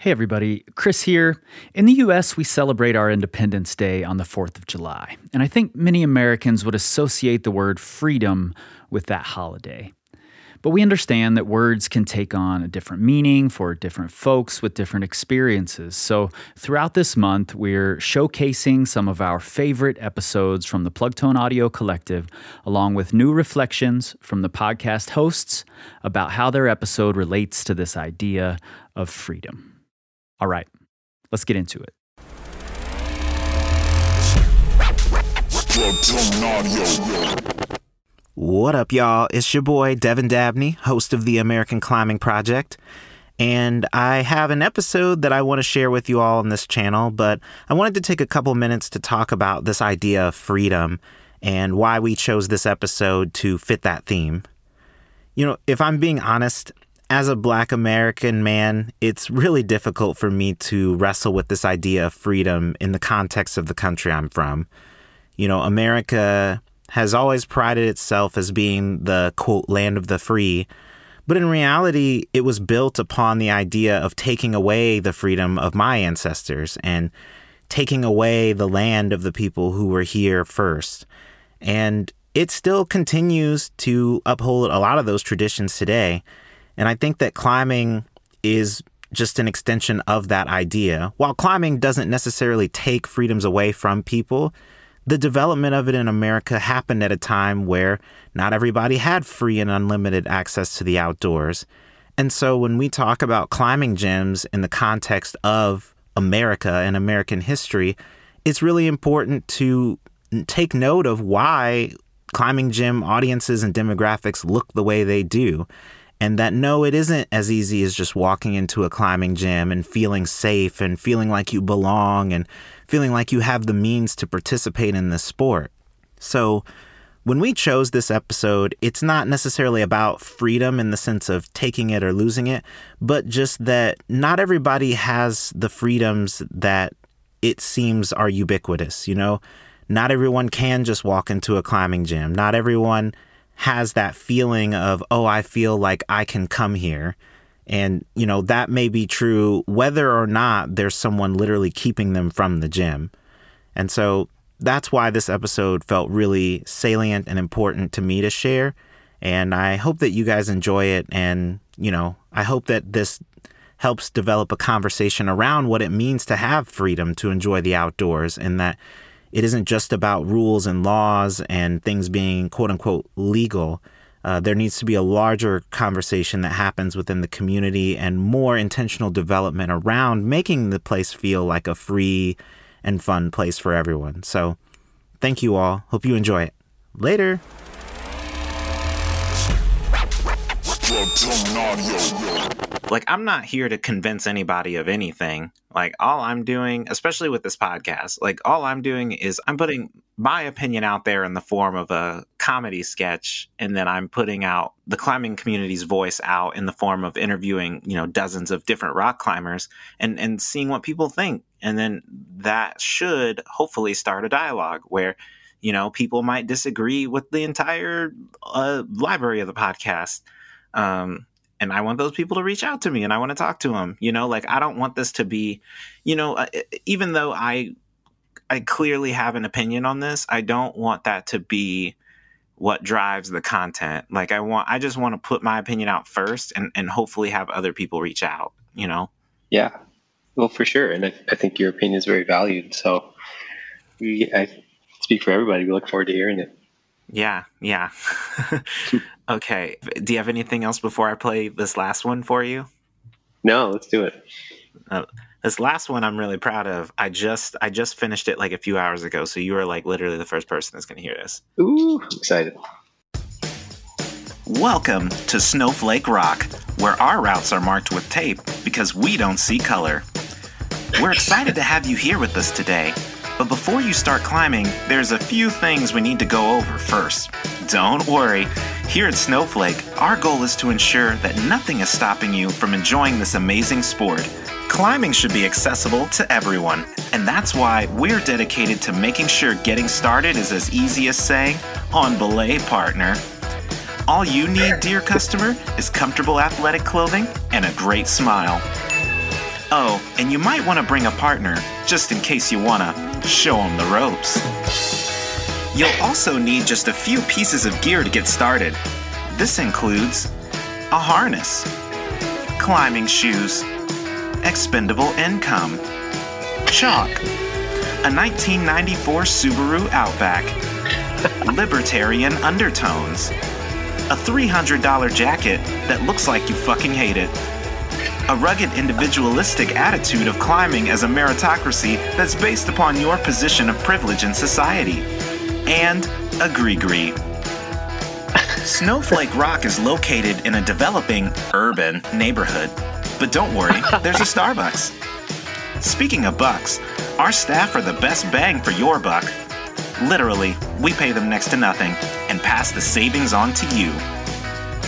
Hey, everybody. Chris here. In the US, we celebrate our Independence Day on the 4th of July. And I think many Americans would associate the word freedom with that holiday. But we understand that words can take on a different meaning for different folks with different experiences. So, throughout this month, we're showcasing some of our favorite episodes from the Plugtone Audio Collective, along with new reflections from the podcast hosts about how their episode relates to this idea of freedom. All right, let's get into it. What up, y'all? It's your boy, Devin Dabney, host of the American Climbing Project. And I have an episode that I want to share with you all on this channel, but I wanted to take a couple minutes to talk about this idea of freedom and why we chose this episode to fit that theme. You know, if I'm being honest, as a black American man, it's really difficult for me to wrestle with this idea of freedom in the context of the country I'm from. You know, America has always prided itself as being the quote land of the free, but in reality, it was built upon the idea of taking away the freedom of my ancestors and taking away the land of the people who were here first. And it still continues to uphold a lot of those traditions today. And I think that climbing is just an extension of that idea. While climbing doesn't necessarily take freedoms away from people, the development of it in America happened at a time where not everybody had free and unlimited access to the outdoors. And so when we talk about climbing gyms in the context of America and American history, it's really important to take note of why climbing gym audiences and demographics look the way they do and that no, it isn't as easy as just walking into a climbing gym and feeling safe and feeling like you belong and feeling like you have the means to participate in this sport. So, when we chose this episode, it's not necessarily about freedom in the sense of taking it or losing it, but just that not everybody has the freedoms that it seems are ubiquitous. You know, not everyone can just walk into a climbing gym. Not everyone has that feeling of, oh, I feel like I can come here. And, you know, that may be true whether or not there's someone literally keeping them from the gym. And so that's why this episode felt really salient and important to me to share. And I hope that you guys enjoy it. And, you know, I hope that this helps develop a conversation around what it means to have freedom to enjoy the outdoors and that it isn't just about rules and laws and things being quote unquote legal. Uh, there needs to be a larger conversation that happens within the community and more intentional development around making the place feel like a free and fun place for everyone. So, thank you all. Hope you enjoy it. Later. Like, I'm not here to convince anybody of anything. Like, all I'm doing, especially with this podcast, like, all I'm doing is I'm putting my opinion out there in the form of a comedy sketch. And then I'm putting out the climbing community's voice out in the form of interviewing, you know, dozens of different rock climbers and, and seeing what people think. And then that should hopefully start a dialogue where, you know, people might disagree with the entire uh, library of the podcast. Um, and I want those people to reach out to me and I want to talk to them. You know, like I don't want this to be, you know, uh, even though I I clearly have an opinion on this, I don't want that to be what drives the content. Like I want I just want to put my opinion out first and and hopefully have other people reach out, you know. Yeah. Well, for sure. And I, I think your opinion is very valued. So we I speak for everybody. We look forward to hearing it. Yeah, yeah. okay. Do you have anything else before I play this last one for you? No, let's do it. Uh, this last one I'm really proud of. I just I just finished it like a few hours ago, so you are like literally the first person that's going to hear this. Ooh, excited. Welcome to Snowflake Rock, where our routes are marked with tape because we don't see color. We're excited to have you here with us today but before you start climbing, there's a few things we need to go over first. Don't worry, here at Snowflake, our goal is to ensure that nothing is stopping you from enjoying this amazing sport. Climbing should be accessible to everyone, and that's why we're dedicated to making sure getting started is as easy as saying, on belay, partner. All you need, dear customer, is comfortable athletic clothing and a great smile. Oh, and you might want to bring a partner, just in case you want to show them the ropes. You'll also need just a few pieces of gear to get started. This includes a harness, climbing shoes, expendable income, chalk, a 1994 Subaru Outback, libertarian undertones, a $300 jacket that looks like you fucking hate it, a rugged individualistic attitude of climbing as a meritocracy that's based upon your position of privilege in society, and a GriGri. Snowflake Rock is located in a developing urban neighborhood. But don't worry, there's a Starbucks. Speaking of bucks, our staff are the best bang for your buck. Literally, we pay them next to nothing and pass the savings on to you.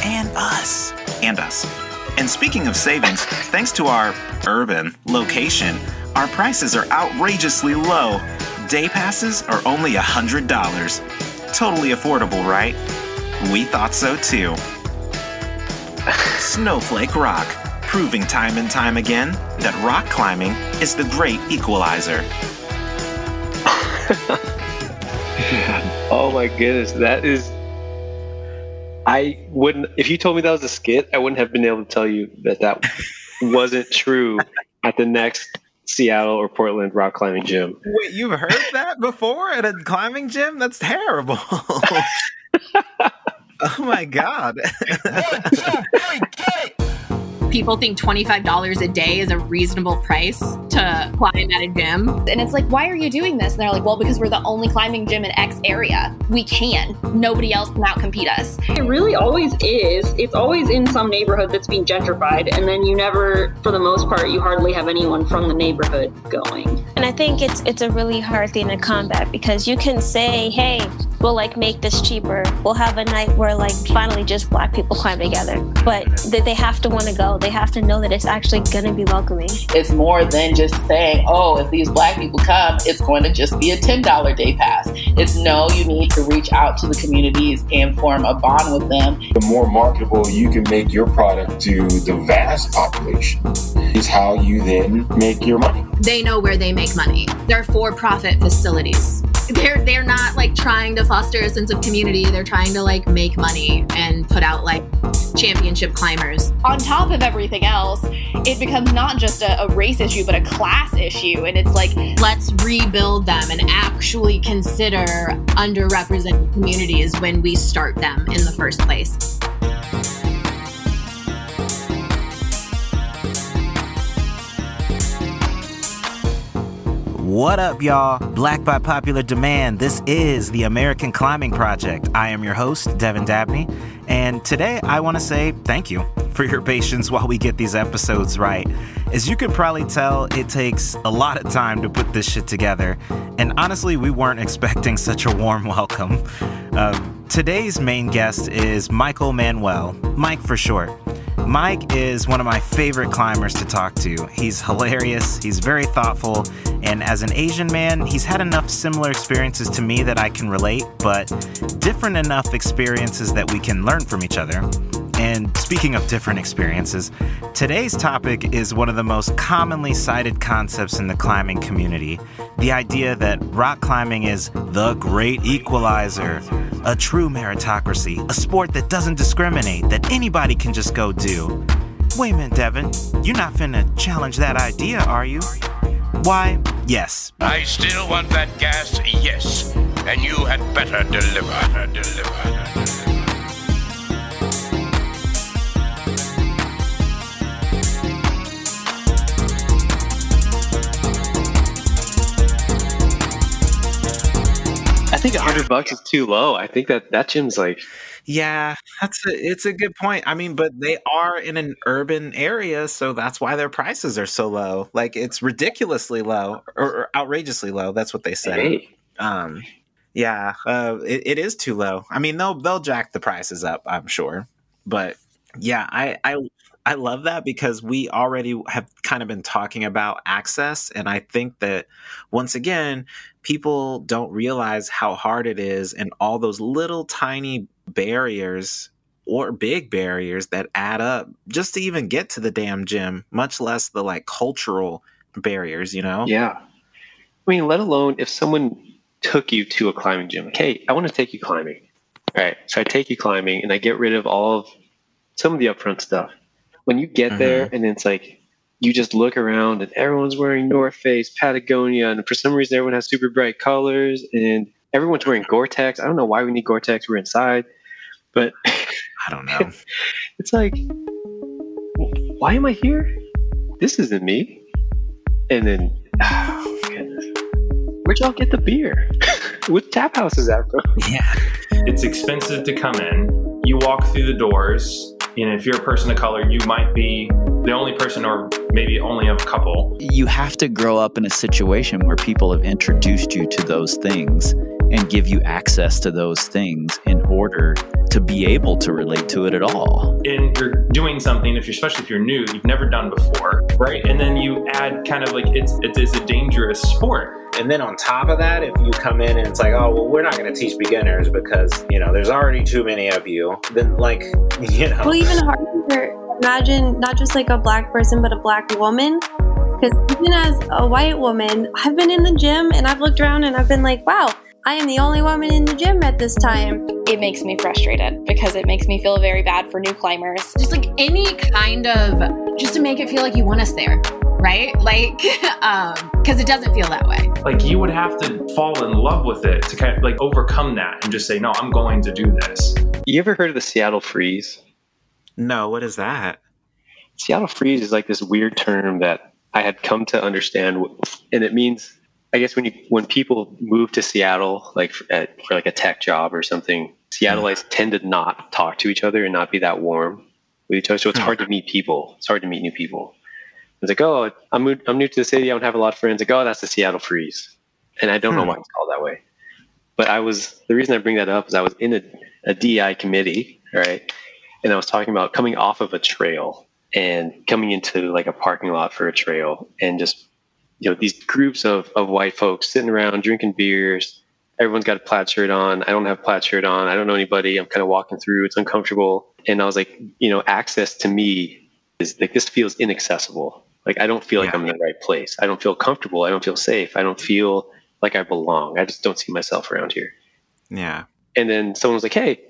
And us. And us. And speaking of savings, thanks to our urban location, our prices are outrageously low. Day passes are only $100. Totally affordable, right? We thought so too. Snowflake Rock, proving time and time again that rock climbing is the great equalizer. oh my goodness, that is. I wouldn't. If you told me that was a skit, I wouldn't have been able to tell you that that wasn't true at the next Seattle or Portland rock climbing gym. Wait, you've heard that before at a climbing gym? That's terrible. Oh my god. People think $25 a day is a reasonable price to climb at a gym. And it's like, why are you doing this? And they're like, well, because we're the only climbing gym in X area. We can. Nobody else can outcompete us. It really always is. It's always in some neighborhood that's being gentrified. And then you never, for the most part, you hardly have anyone from the neighborhood going. And I think it's it's a really hard thing to combat because you can say, hey, we'll like make this cheaper. We'll have a night where like finally just black people climb together. But they have to want to go. They have to know that it's actually going to be welcoming. It's more than just saying, oh, if these black people come, it's going to just be a $10 day pass. It's no, you need to reach out to the communities and form a bond with them. The more marketable you can make your product to the vast population is how you then make your money. They know where they make money. They're for-profit facilities they're they're not like trying to foster a sense of community they're trying to like make money and put out like championship climbers on top of everything else it becomes not just a, a race issue but a class issue and it's like let's rebuild them and actually consider underrepresented communities when we start them in the first place What up, y'all? Black by popular demand. This is the American Climbing Project. I am your host, Devin Dabney, and today I want to say thank you for your patience while we get these episodes right. As you can probably tell, it takes a lot of time to put this shit together, and honestly, we weren't expecting such a warm welcome. Uh, today's main guest is Michael Manuel, Mike for short. Mike is one of my favorite climbers to talk to. He's hilarious, he's very thoughtful, and as an Asian man, he's had enough similar experiences to me that I can relate, but different enough experiences that we can learn from each other. And speaking of different experiences, today's topic is one of the most commonly cited concepts in the climbing community the idea that rock climbing is the great equalizer, a true meritocracy, a sport that doesn't discriminate, that anybody can just go do. Wait a minute, Devin, you're not finna challenge that idea, are you? Why, yes. I still want that gas, yes. And you had better deliver, deliver. Think hundred bucks is too low. I think that that gym's like. Yeah, that's a, it's a good point. I mean, but they are in an urban area, so that's why their prices are so low. Like it's ridiculously low or, or outrageously low. That's what they say. Um, yeah, uh, it, it is too low. I mean, they'll they'll jack the prices up, I'm sure. But yeah, I I I love that because we already have kind of been talking about access. And I think that once again, people don't realize how hard it is and all those little tiny barriers or big barriers that add up just to even get to the damn gym, much less the like cultural barriers, you know? Yeah. I mean, let alone if someone took you to a climbing gym, like, hey, I want to take you climbing. All right. So I take you climbing and I get rid of all of some of the upfront stuff. When you get there mm-hmm. and it's like you just look around and everyone's wearing North Face, Patagonia, and for some reason everyone has super bright colors and everyone's wearing Gore-Tex. I don't know why we need Gore-Tex. We're inside, but I don't know. it's like, why am I here? This isn't me. And then, oh, goodness. Where'd y'all get the beer? what tap house is that from? Yeah. It's expensive to come in. You walk through the doors, and if you're a person of color, you might be the only person or maybe only a couple. You have to grow up in a situation where people have introduced you to those things and give you access to those things in order to be able to relate to it at all. And you're doing something, if you're especially if you're new, you've never done before, right? And then you add kind of like it's it is a dangerous sport. And then on top of that, if you come in and it's like, oh, well, we're not going to teach beginners because, you know, there's already too many of you, then, like, you know. Well, even harder, imagine not just like a black person, but a black woman. Because even as a white woman, I've been in the gym and I've looked around and I've been like, wow, I am the only woman in the gym at this time. It makes me frustrated because it makes me feel very bad for new climbers. Just like any kind of, just to make it feel like you want us there, right? Like, um, because it doesn't feel that way. Like you would have to fall in love with it to kind of like overcome that and just say, no, I'm going to do this. You ever heard of the Seattle Freeze? No, what is that? Seattle Freeze is like this weird term that I had come to understand, and it means, I guess, when you when people move to Seattle, like for, at, for like a tech job or something, Seattleites tend to not talk to each other and not be that warm with each other. So it's hmm. hard to meet people. It's hard to meet new people. It's like, oh, I'm new, I'm new to the city. I don't have a lot of friends. Like, oh, that's the Seattle Freeze, and I don't know hmm. why it's called that way. But I was the reason I bring that up is I was in a, a DI committee, right? And I was talking about coming off of a trail and coming into like a parking lot for a trail and just you know these groups of, of white folks sitting around drinking beers. Everyone's got a plaid shirt on. I don't have a plaid shirt on. I don't know anybody. I'm kind of walking through. It's uncomfortable. And i was like you know access to me is like this feels inaccessible. Like i don't feel like Yeah. i'm in the right place. I don't feel comfortable. I don't feel safe. I don't feel like i belong. I just don't see myself around here. Yeah. and then someone was like hey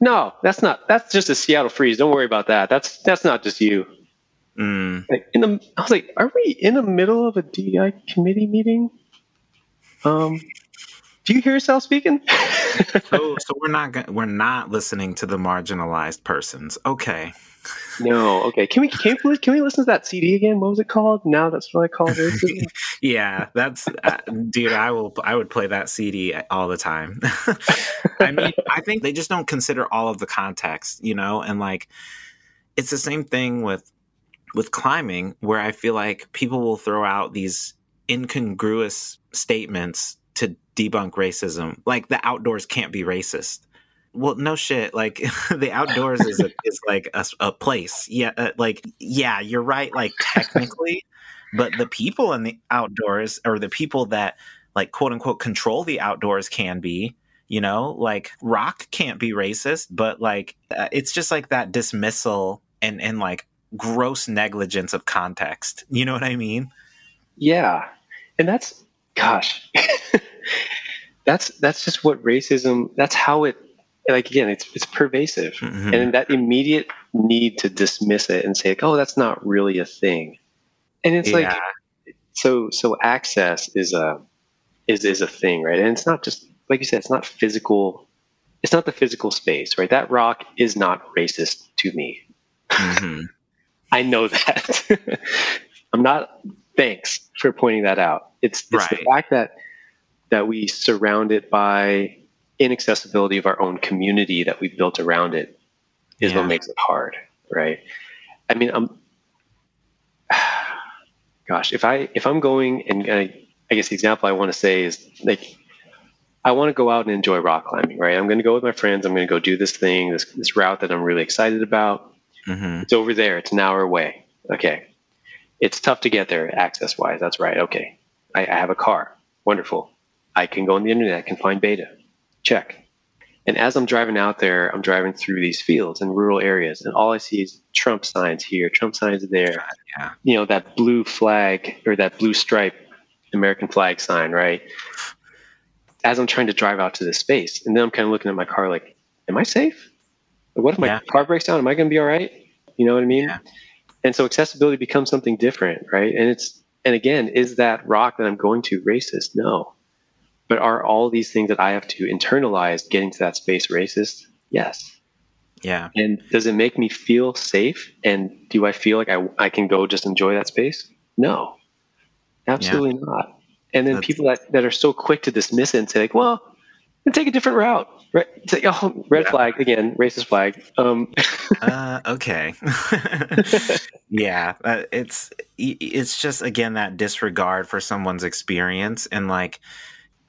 no that's not that's just a seattle freeze don't worry about that that's that's not just you Mm. like in the I was like, are we in the middle of a DI committee meeting? Um, do you hear yourself speaking? So, so we're not we're not listening to the marginalized persons. Okay. No. Okay. Can we can we, can we listen to that CD again? What was it called? Now that's what I call it. Yeah, that's uh, dude. I will. I would play that CD all the time. I mean, I think they just don't consider all of the context, you know, and like it's the same thing with with climbing, where I feel like people will throw out these incongruous statements to debunk racism, like the outdoors can't be racist. Well, no shit. Like the outdoors is a, is like a, a place. Yeah, uh, like yeah, you're right. Like technically, but the people in the outdoors or the people that like quote unquote control the outdoors can be you know like rock can't be racist but like uh, it's just like that dismissal and and like gross negligence of context you know what i mean yeah, and that's gosh, that's that's just what racism. That's how it. Like again, it's it's pervasive, Mhm. and that immediate need to dismiss it and say, like, "Oh, that's not really a thing," and it's like so so access is a is is a thing right? And it's not just like you said it's not physical it's not the physical space right? That rock is not racist to me. Mhm. i know that. I'm not thanks for pointing that out. It's it's the fact that that we surround it by inaccessibility of our own community that we've built around it is Yeah. what makes it hard right i mean i'm gosh, if I if I'm going and I, I guess the example I want to say is like I want to go out and enjoy rock climbing, right? I'm going to go with my friends. I'm going to go do this thing, this this route that I'm really excited about. Mhm. It's over there. It's an hour away. Okay, it's tough to get there access wise. That's right. Okay, I, I have a car. Wonderful. I can go on the internet. I can find beta. Check. And as I'm driving out there, I'm driving through these fields and rural areas, and all I see is Trump signs here, Trump signs there. Yeah. You know, that blue flag or that blue stripe American flag sign, right? As I'm trying to drive out to this space, and then I'm kind of looking at my car like, am I safe? What if my Yeah. car breaks down? Am I going to be all right? You know what I mean? Yeah. And so accessibility becomes something different, right? And it's and again, is that rock that I'm going to racist? No. But are all these things that I have to internalize getting to that space racist? Yes. Yeah. And does it make me feel safe? And do I feel like I, I can go just enjoy that space? No, absolutely not. And then people that, that are so quick to dismiss it and say, like, well, take a different route. Right? It's like, oh, red flag again, racist flag. Um, uh, okay. yeah, uh, it's it's just again that disregard for someone's experience and like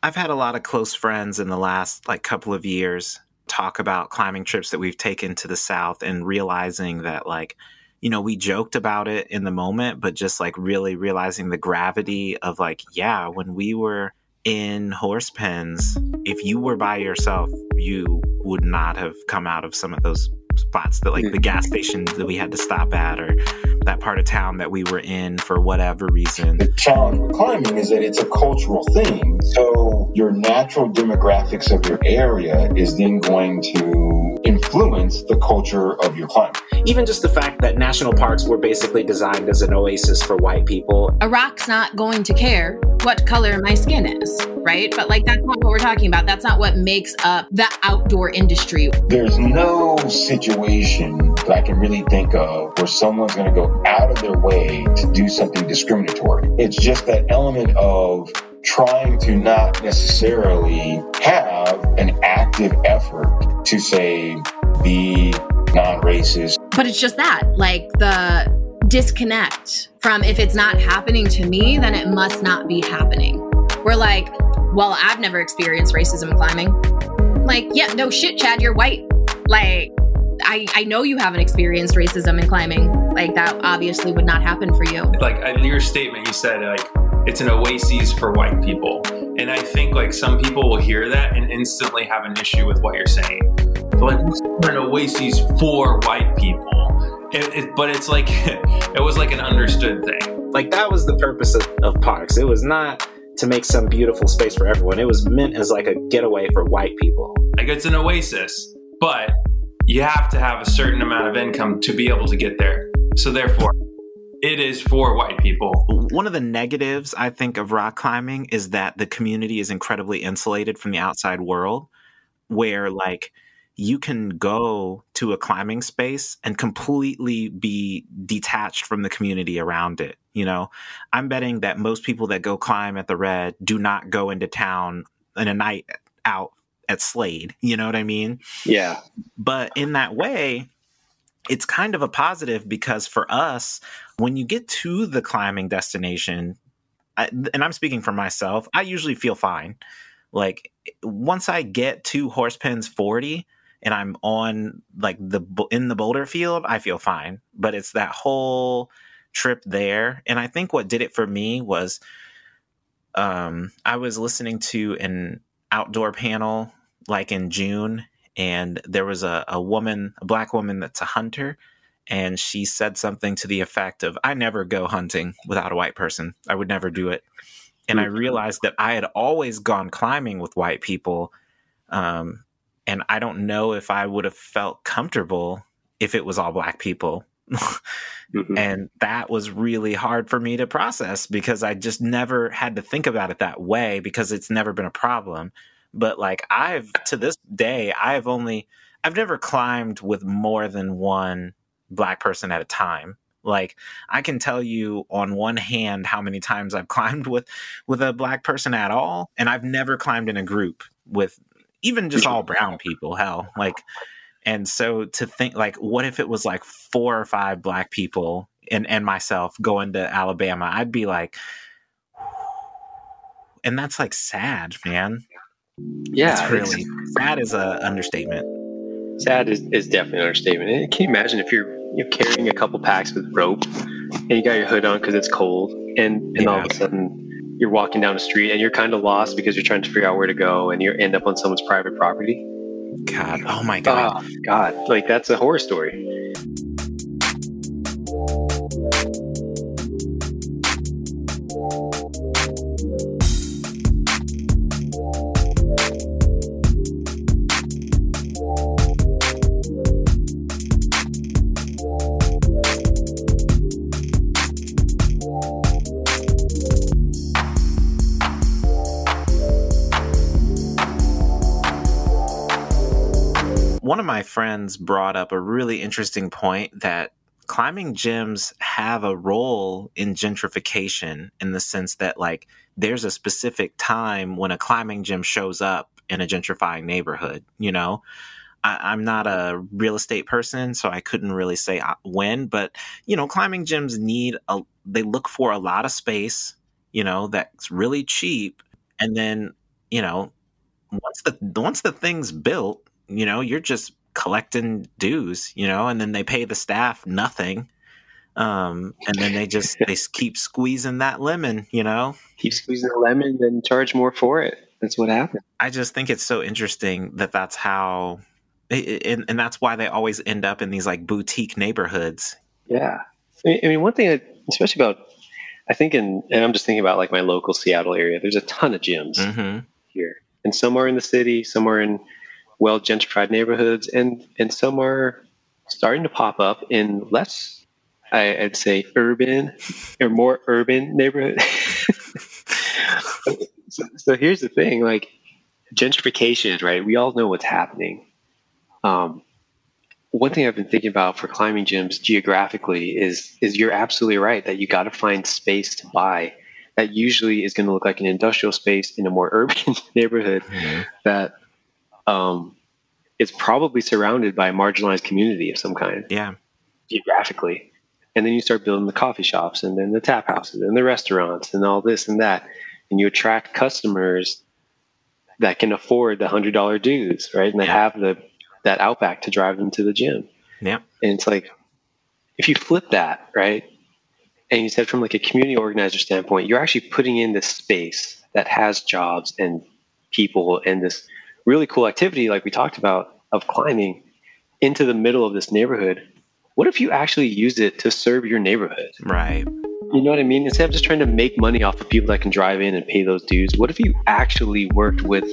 I've had a lot of close friends in the last like couple of years talk about climbing trips that we've taken to the south and realizing that like you know we joked about it in the moment but just like really realizing the gravity of like yeah when we were in horse pens if you were by yourself you would not have come out of some of those spots that like the mm. gas station that we had to stop at or that part of town that we were in for whatever reason The challenge with climbing is that it's a cultural thing. So your natural demographics of your area is then going to influence the culture of your climate. even just the fact that national parks were basically designed as an oasis for white people A rock's not going to care what color my skin is, right? But like that's not what we're talking about. That's not what makes up the outdoor industry. There's no situation that I can really think of where someone's going to go out of their way to do something discriminatory. It's just that element of trying to not necessarily have an active effort to say, be non racist. But it's just that, like the disconnect from if it's not happening to me, then it must not be happening. We're like, well, I've never experienced racism climbing. Like, yeah, no shit, Chad, you're white. Like, I, I know you haven't experienced racism in climbing. Like, that obviously would not happen for you. like in your statement you said like it's an oasis for white people and i think like some people will hear that and instantly have an issue with what you're saying. They're like we're an oasis for white people. It, it, but it's like it was like an understood thing. Like that was the purpose of, of parks it was not to make some beautiful space for everyone. It was meant as like a getaway for white people. Like it's an oasis but you have to have a certain amount of income to be able to get there. So therefore it is for white people one of the negatives I think of rock climbing is that the community is incredibly insulated from the outside world, where like you can go to a climbing space and completely be detached from the community around it. You know, I'm betting that most people that go climb at the Red do not go into town in a night out at Slade. You know what I mean? Yeah. But in that way, it's kind of a positive because for us, when you get to the climbing destination, I, and I'm speaking for myself, I usually feel fine. Like once I get to Horse Pens 40 and I'm on like the in the boulder field, I feel fine. But it's that whole trip there, and I think what did it for me was, um, I was listening to an outdoor panel like in June, and there was a, a woman, a black woman that's a hunter, and she said something to the effect of, I never go hunting without a white person. I would never do it. And I realized that I had always gone climbing with white people. Um, and I don't know if I would have felt comfortable if it was all black people. And that was really hard for me to process because I just never had to think about it that way because it's never been a problem. But like I've to this day, I've only I've never climbed with more than one black person at a time. Like I can tell you on one hand how many times I've climbed with with a black person at all, and I've never climbed in a group with even just all brown people. Hell, like, and so to think like, what if it was like four or five black people and and myself going to Alabama? I'd be like, and that's like sad, man. Yeah, it's really sad is a understatement. Sad is, is definitely an understatement. Can you imagine if you're you're carrying a couple packs with rope and you got your hood on because it's cold, and and all of a sudden you're walking down the street and you're kind of lost because you're trying to figure out where to go, and you end up on someone's private property. God. Oh my ah, God. Oh, God. Like, that's a horror story. Of my friends brought up a really interesting point that climbing gyms have a role in gentrification in the sense that like there's a specific time when a climbing gym shows up in a gentrifying neighborhood you know? I, am not a real estate person so i couldn't really say uh, when but you know climbing gyms need a they look for a lot of space you know that's really cheap and then you know once the once the thing's built you know, you're just collecting dues, you know, and then they pay the staff nothing. Um, and then they just they keep squeezing that lemon, you know. Keep squeezing the lemon and charge more for it. That's what happened. I just think it's so interesting that that's how, and, and that's why they always end up in these like boutique neighborhoods. Yeah, I mean, one thing, that, especially about, I think, in and I'm just thinking about like my local Seattle area. There's a ton of gyms mm-hmm. here, and some are in the city, some are in well gentrified neighborhoods, and and some are starting to pop up in less, I, would say, urban or more urban neighborhoods. so, so here's the thing: like gentrification, right? We all know what's happening. Um, one thing I've been thinking about for climbing gyms geographically is is you're absolutely right that you got to find space to buy that usually is going to look like an industrial space in a more urban neighborhood mm-hmm. that um, it's probably surrounded by a marginalized community of some kind. Yeah. Geographically. And then you start building the coffee shops and then the tap houses and the restaurants and all this and that. And you attract customers that can afford the hundred dollar dues, right? And they yeah. have the that outback to drive them to the gym. Yeah. And it's like if you flip that, right? And you said from like a community organizer standpoint, you're actually putting in this space that has jobs and people and this really cool activity like we talked about of climbing into the middle of this neighborhood. What if you actually used it to serve your neighborhood? Right. You know what i mean? Instead of just trying to make money off of people that can drive in and pay those dues what if you actually worked with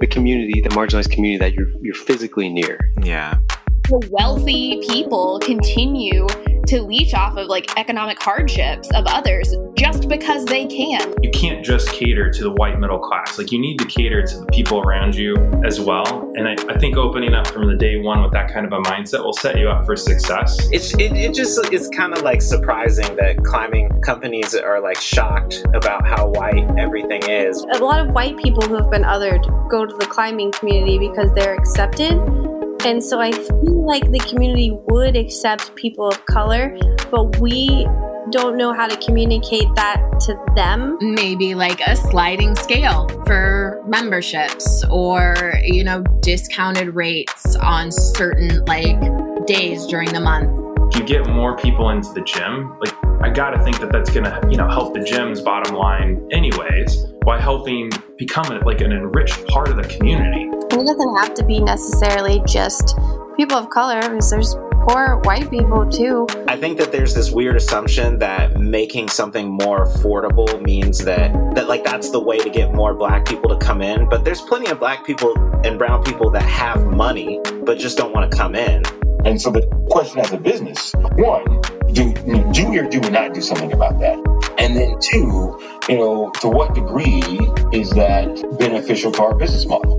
the community the marginalized community that you're you're physically near? Yeah. The wealthy people continue to leech off of like economic hardships of others just because they can. You can't just cater to the white middle class. Like you need to cater to the people around you as well. And I, I think opening up from the day one with that kind of a mindset will set you up for success. It's it, it just it's kind of like surprising that climbing companies are like shocked about how white everything is. A lot of white people who have been othered go to the climbing community because they're accepted and so I feel like the community would accept people of color, but we don't know how to communicate that to them. Maybe like a sliding scale for memberships or, you know, discounted rates on certain like days during the month. If you get more people into the gym, like I got to think that that's going to, you know, help the gym's bottom line anyways, while helping become like an enriched part of the community. It doesn't have to be necessarily just people of color because there's poor white people too. I think that there's this weird assumption that making something more affordable means that that like that's the way to get more black people to come in, but there's plenty of black people and brown people that have money but just don't want to come in. And so the question as a business, one, do do we or do we not do something about that? And then two, you know, to what degree is that beneficial to our business model?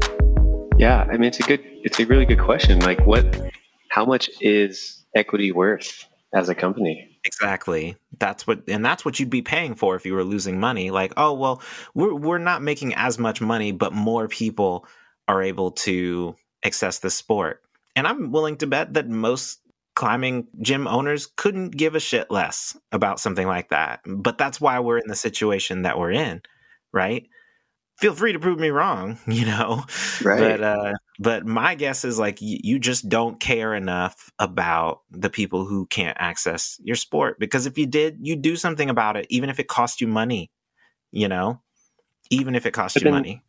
Yeah, I mean it's a good it's a really good question. Like what how much is equity worth as a company? Exactly. That's what and that's what you'd be paying for if you were losing money. Like, oh well, we're we're not making as much money, but more people are able to access the sport. And I'm willing to bet that most climbing gym owners couldn't give a shit less about something like that. But that's why we're in the situation that we're in, right? Feel free to prove me wrong, you know. Right. But uh but my guess is like y- you just don't care enough about the people who can't access your sport because if you did, you'd do something about it even if it cost you money, you know? Even if it costs you money.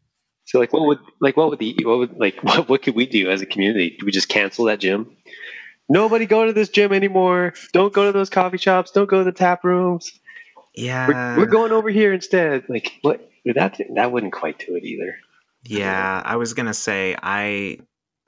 So like, what would like what would the what would like what what could we do as a community? Do we just cancel that gym? Nobody go to this gym anymore. Don't go to those coffee shops. Don't go to the tap rooms. Yeah, We're, we're going over here instead. Like what? That that wouldn't quite do it either. Yeah, I was gonna say I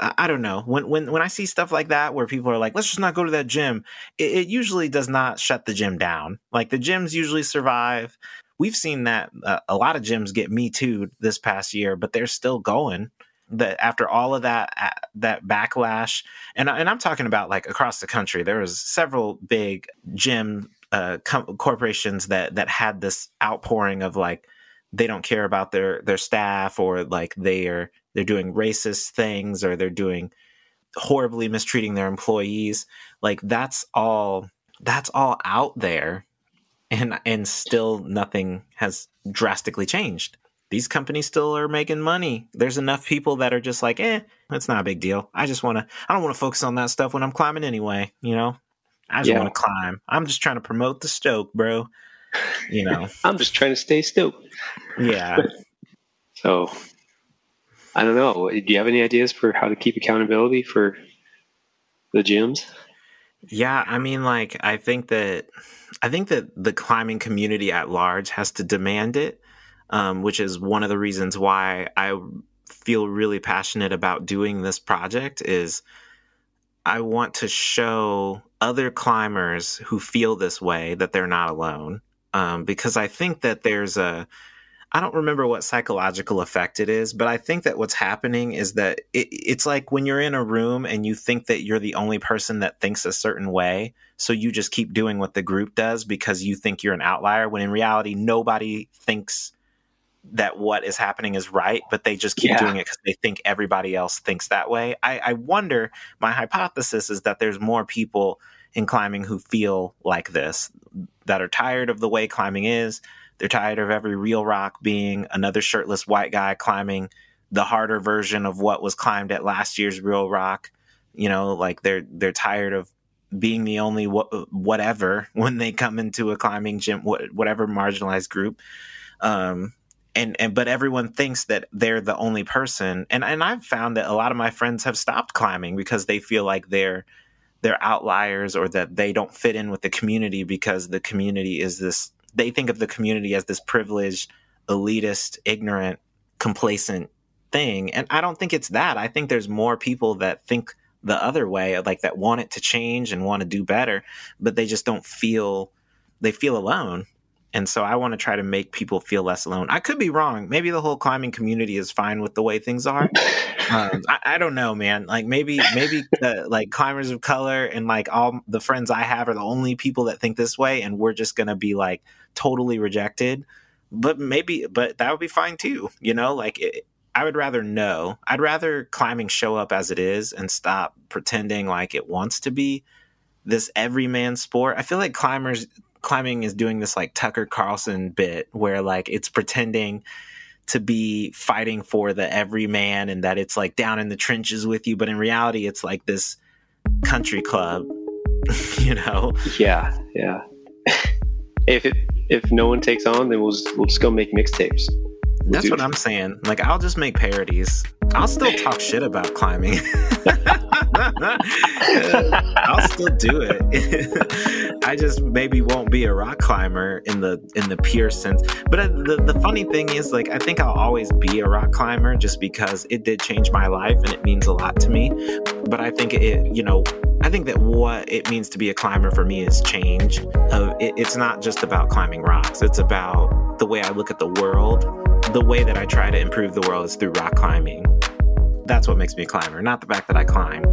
I don't know when when when I see stuff like that where people are like, let's just not go to that gym. It, it usually does not shut the gym down. Like the gyms usually survive. We've seen that uh, a lot of gyms get me too this past year, but they're still going. That after all of that uh, that backlash, and and I'm talking about like across the country, there was several big gym uh, com- corporations that that had this outpouring of like they don't care about their their staff or like they are they're doing racist things or they're doing horribly mistreating their employees. Like that's all that's all out there and and still nothing has drastically changed. These companies still are making money. There's enough people that are just like eh it's not a big deal. I just want to i don't want to focus on that stuff when i'm climbing anyway you know? I just Yeah. want to climb. I'm just trying to promote the stoke bro you know I'm just trying to stay stoked. yeah So I don't know. Do you have any ideas for how to keep accountability for the gyms? Yeah, I mean, like, I think that I think that the climbing community at large has to demand it, um, which is one of the reasons why I feel really passionate about doing this project. Is I want to show other climbers who feel this way that they're not alone, um, because I think that there's a I don't remember what psychological effect it is, but I think that what's happening is that it, it's like when you're in a room and you think that you're the only person that thinks a certain way. So you just keep doing what the group does because you think you're an outlier, when in reality, nobody thinks that what is happening is right, but they just keep Yeah. doing it because they think everybody else thinks that way. I, I wonder, my hypothesis is that there's more people in climbing who feel like this, that are tired of the way climbing is. They're tired of every Reel Rock being another shirtless white guy climbing the harder version of what was climbed at last year's Reel Rock. You know, like they're they're tired of being the only wha- whatever when they come into a climbing gym, wha- whatever marginalized group. Um, and and but everyone thinks that they're the only person, and and I've found that a lot of my friends have stopped climbing because they feel like they're they're outliers or that they don't fit in with the community because the community is this they think of the community as this privileged elitist ignorant complacent thing. And i don't think it's that. I think there's more people that think the other way like that want it to change and want to do better but they just don't feel they feel alone and so i want to try to make people feel less alone i could be wrong maybe the whole climbing community is fine with the way things are um, I, I don't know, man. Like maybe maybe the, like climbers of color and like all the friends I have are the only people that think this way, and we're just gonna be like totally rejected. But maybe, but that would be fine too. You know, like it, I would rather know. I'd rather climbing show up as it is and stop pretending like it wants to be this everyman sport. I feel like climbers climbing is doing this like Tucker Carlson bit where like it's pretending to be fighting for the everyman and that it's like down in the trenches with you, but in reality it's like this country club, you know? Yeah, yeah. if it if no one takes on, then we'll just, we'll just go make mixtapes. That's do- what I'm saying. Like I'll just make parodies. I'll still talk shit about climbing. I'll still do it. I just maybe won't be a rock climber in the in the pure sense. But uh, the the funny thing is, like, I think I'll always be a rock climber just because it did change my life and it means a lot to me. But I think it, you know, I think that what it means to be a climber for me is change. Uh, it, it's not just about climbing rocks. It's about the way I look at the world. The way that I try to improve the world is through rock climbing. That's what makes me a climber, not the fact that I climb.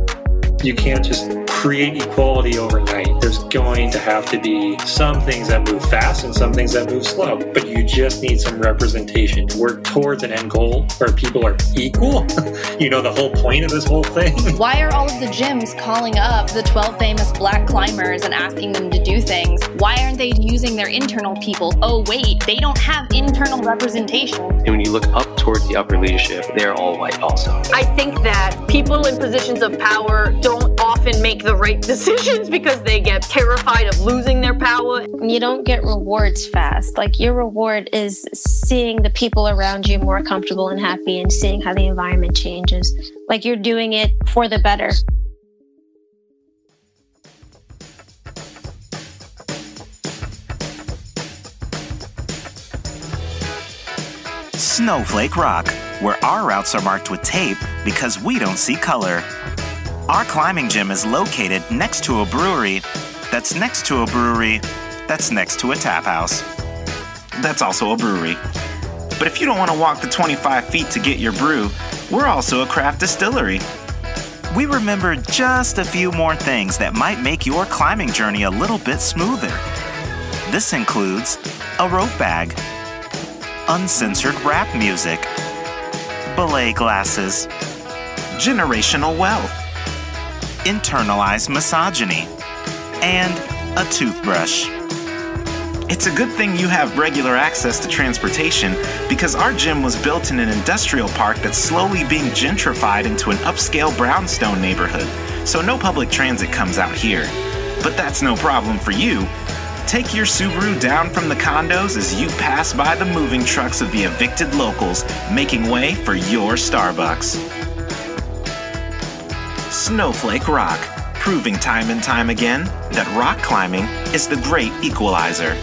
You can't just create equality overnight. There's going to have to be some things that move fast and some things that move slow. But you just need some representation to work towards an end goal where people are equal. you know, the whole point of this whole thing. Why are all of the gyms calling up the 12 famous black climbers and asking them to do things? Why aren't they using their internal people? Oh, wait, they don't have internal representation. And when you look up towards the upper leadership, they're all white also. I think that people in positions of power don't often make the right decisions because they get terrified of losing their power. You don't get rewards fast. Like your reward is seeing the people around you more comfortable and happy and seeing how the environment changes. Like you're doing it for the better. Snowflake Rock, where our routes are marked with tape because we don't see color. Our climbing gym is located next to a brewery that's next to a brewery that's next to a tap house. That's also a brewery. But if you don't want to walk the 25 feet to get your brew, we're also a craft distillery. We remember just a few more things that might make your climbing journey a little bit smoother. This includes a rope bag, uncensored rap music, belay glasses, generational wealth, internalized misogyny, and a toothbrush. It's a good thing you have regular access to transportation because our gym was built in an industrial park that's slowly being gentrified into an upscale brownstone neighborhood, so no public transit comes out here. But that's no problem for you. Take your Subaru down from the condos as you pass by the moving trucks of the evicted locals, making way for your Starbucks. Snowflake Rock, proving time and time again that rock climbing is the great equalizer.